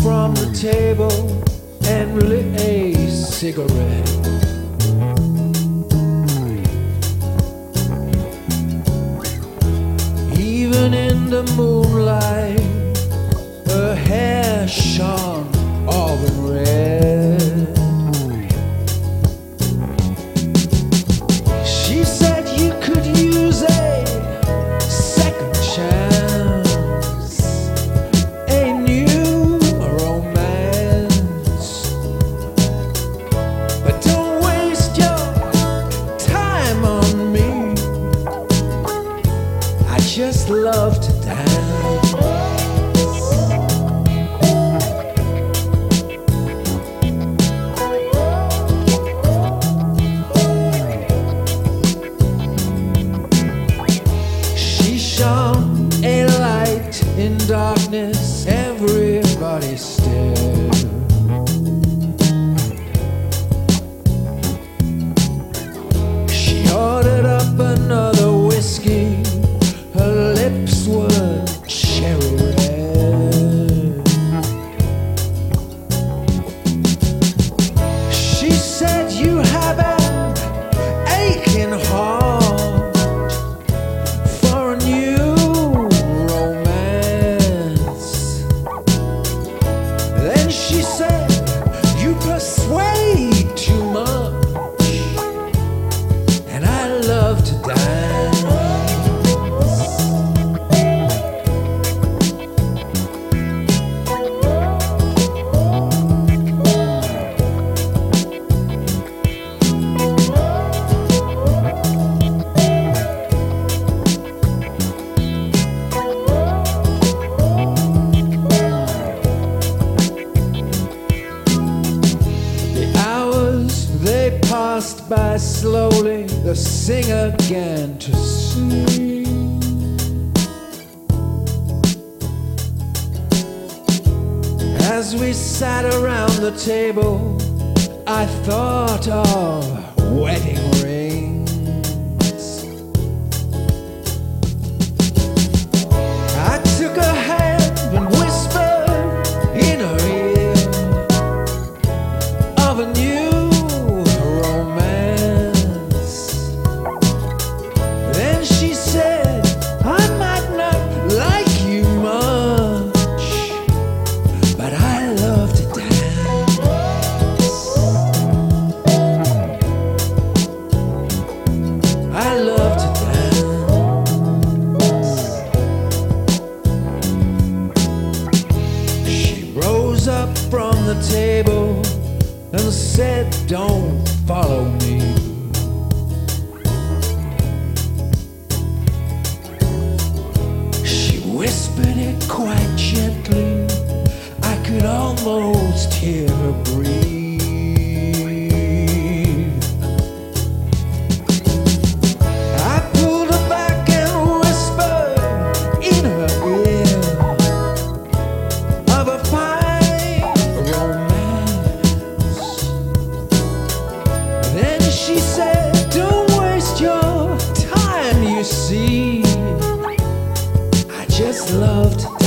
from the table and lit a cigarette. Even in the moonlight, her hair shone. passed by slowly, the singer began to sing. As we sat around the table, I thought of wedding Said, Don't follow me. She whispered it quite gently. I could almost hear her breathe. just loved.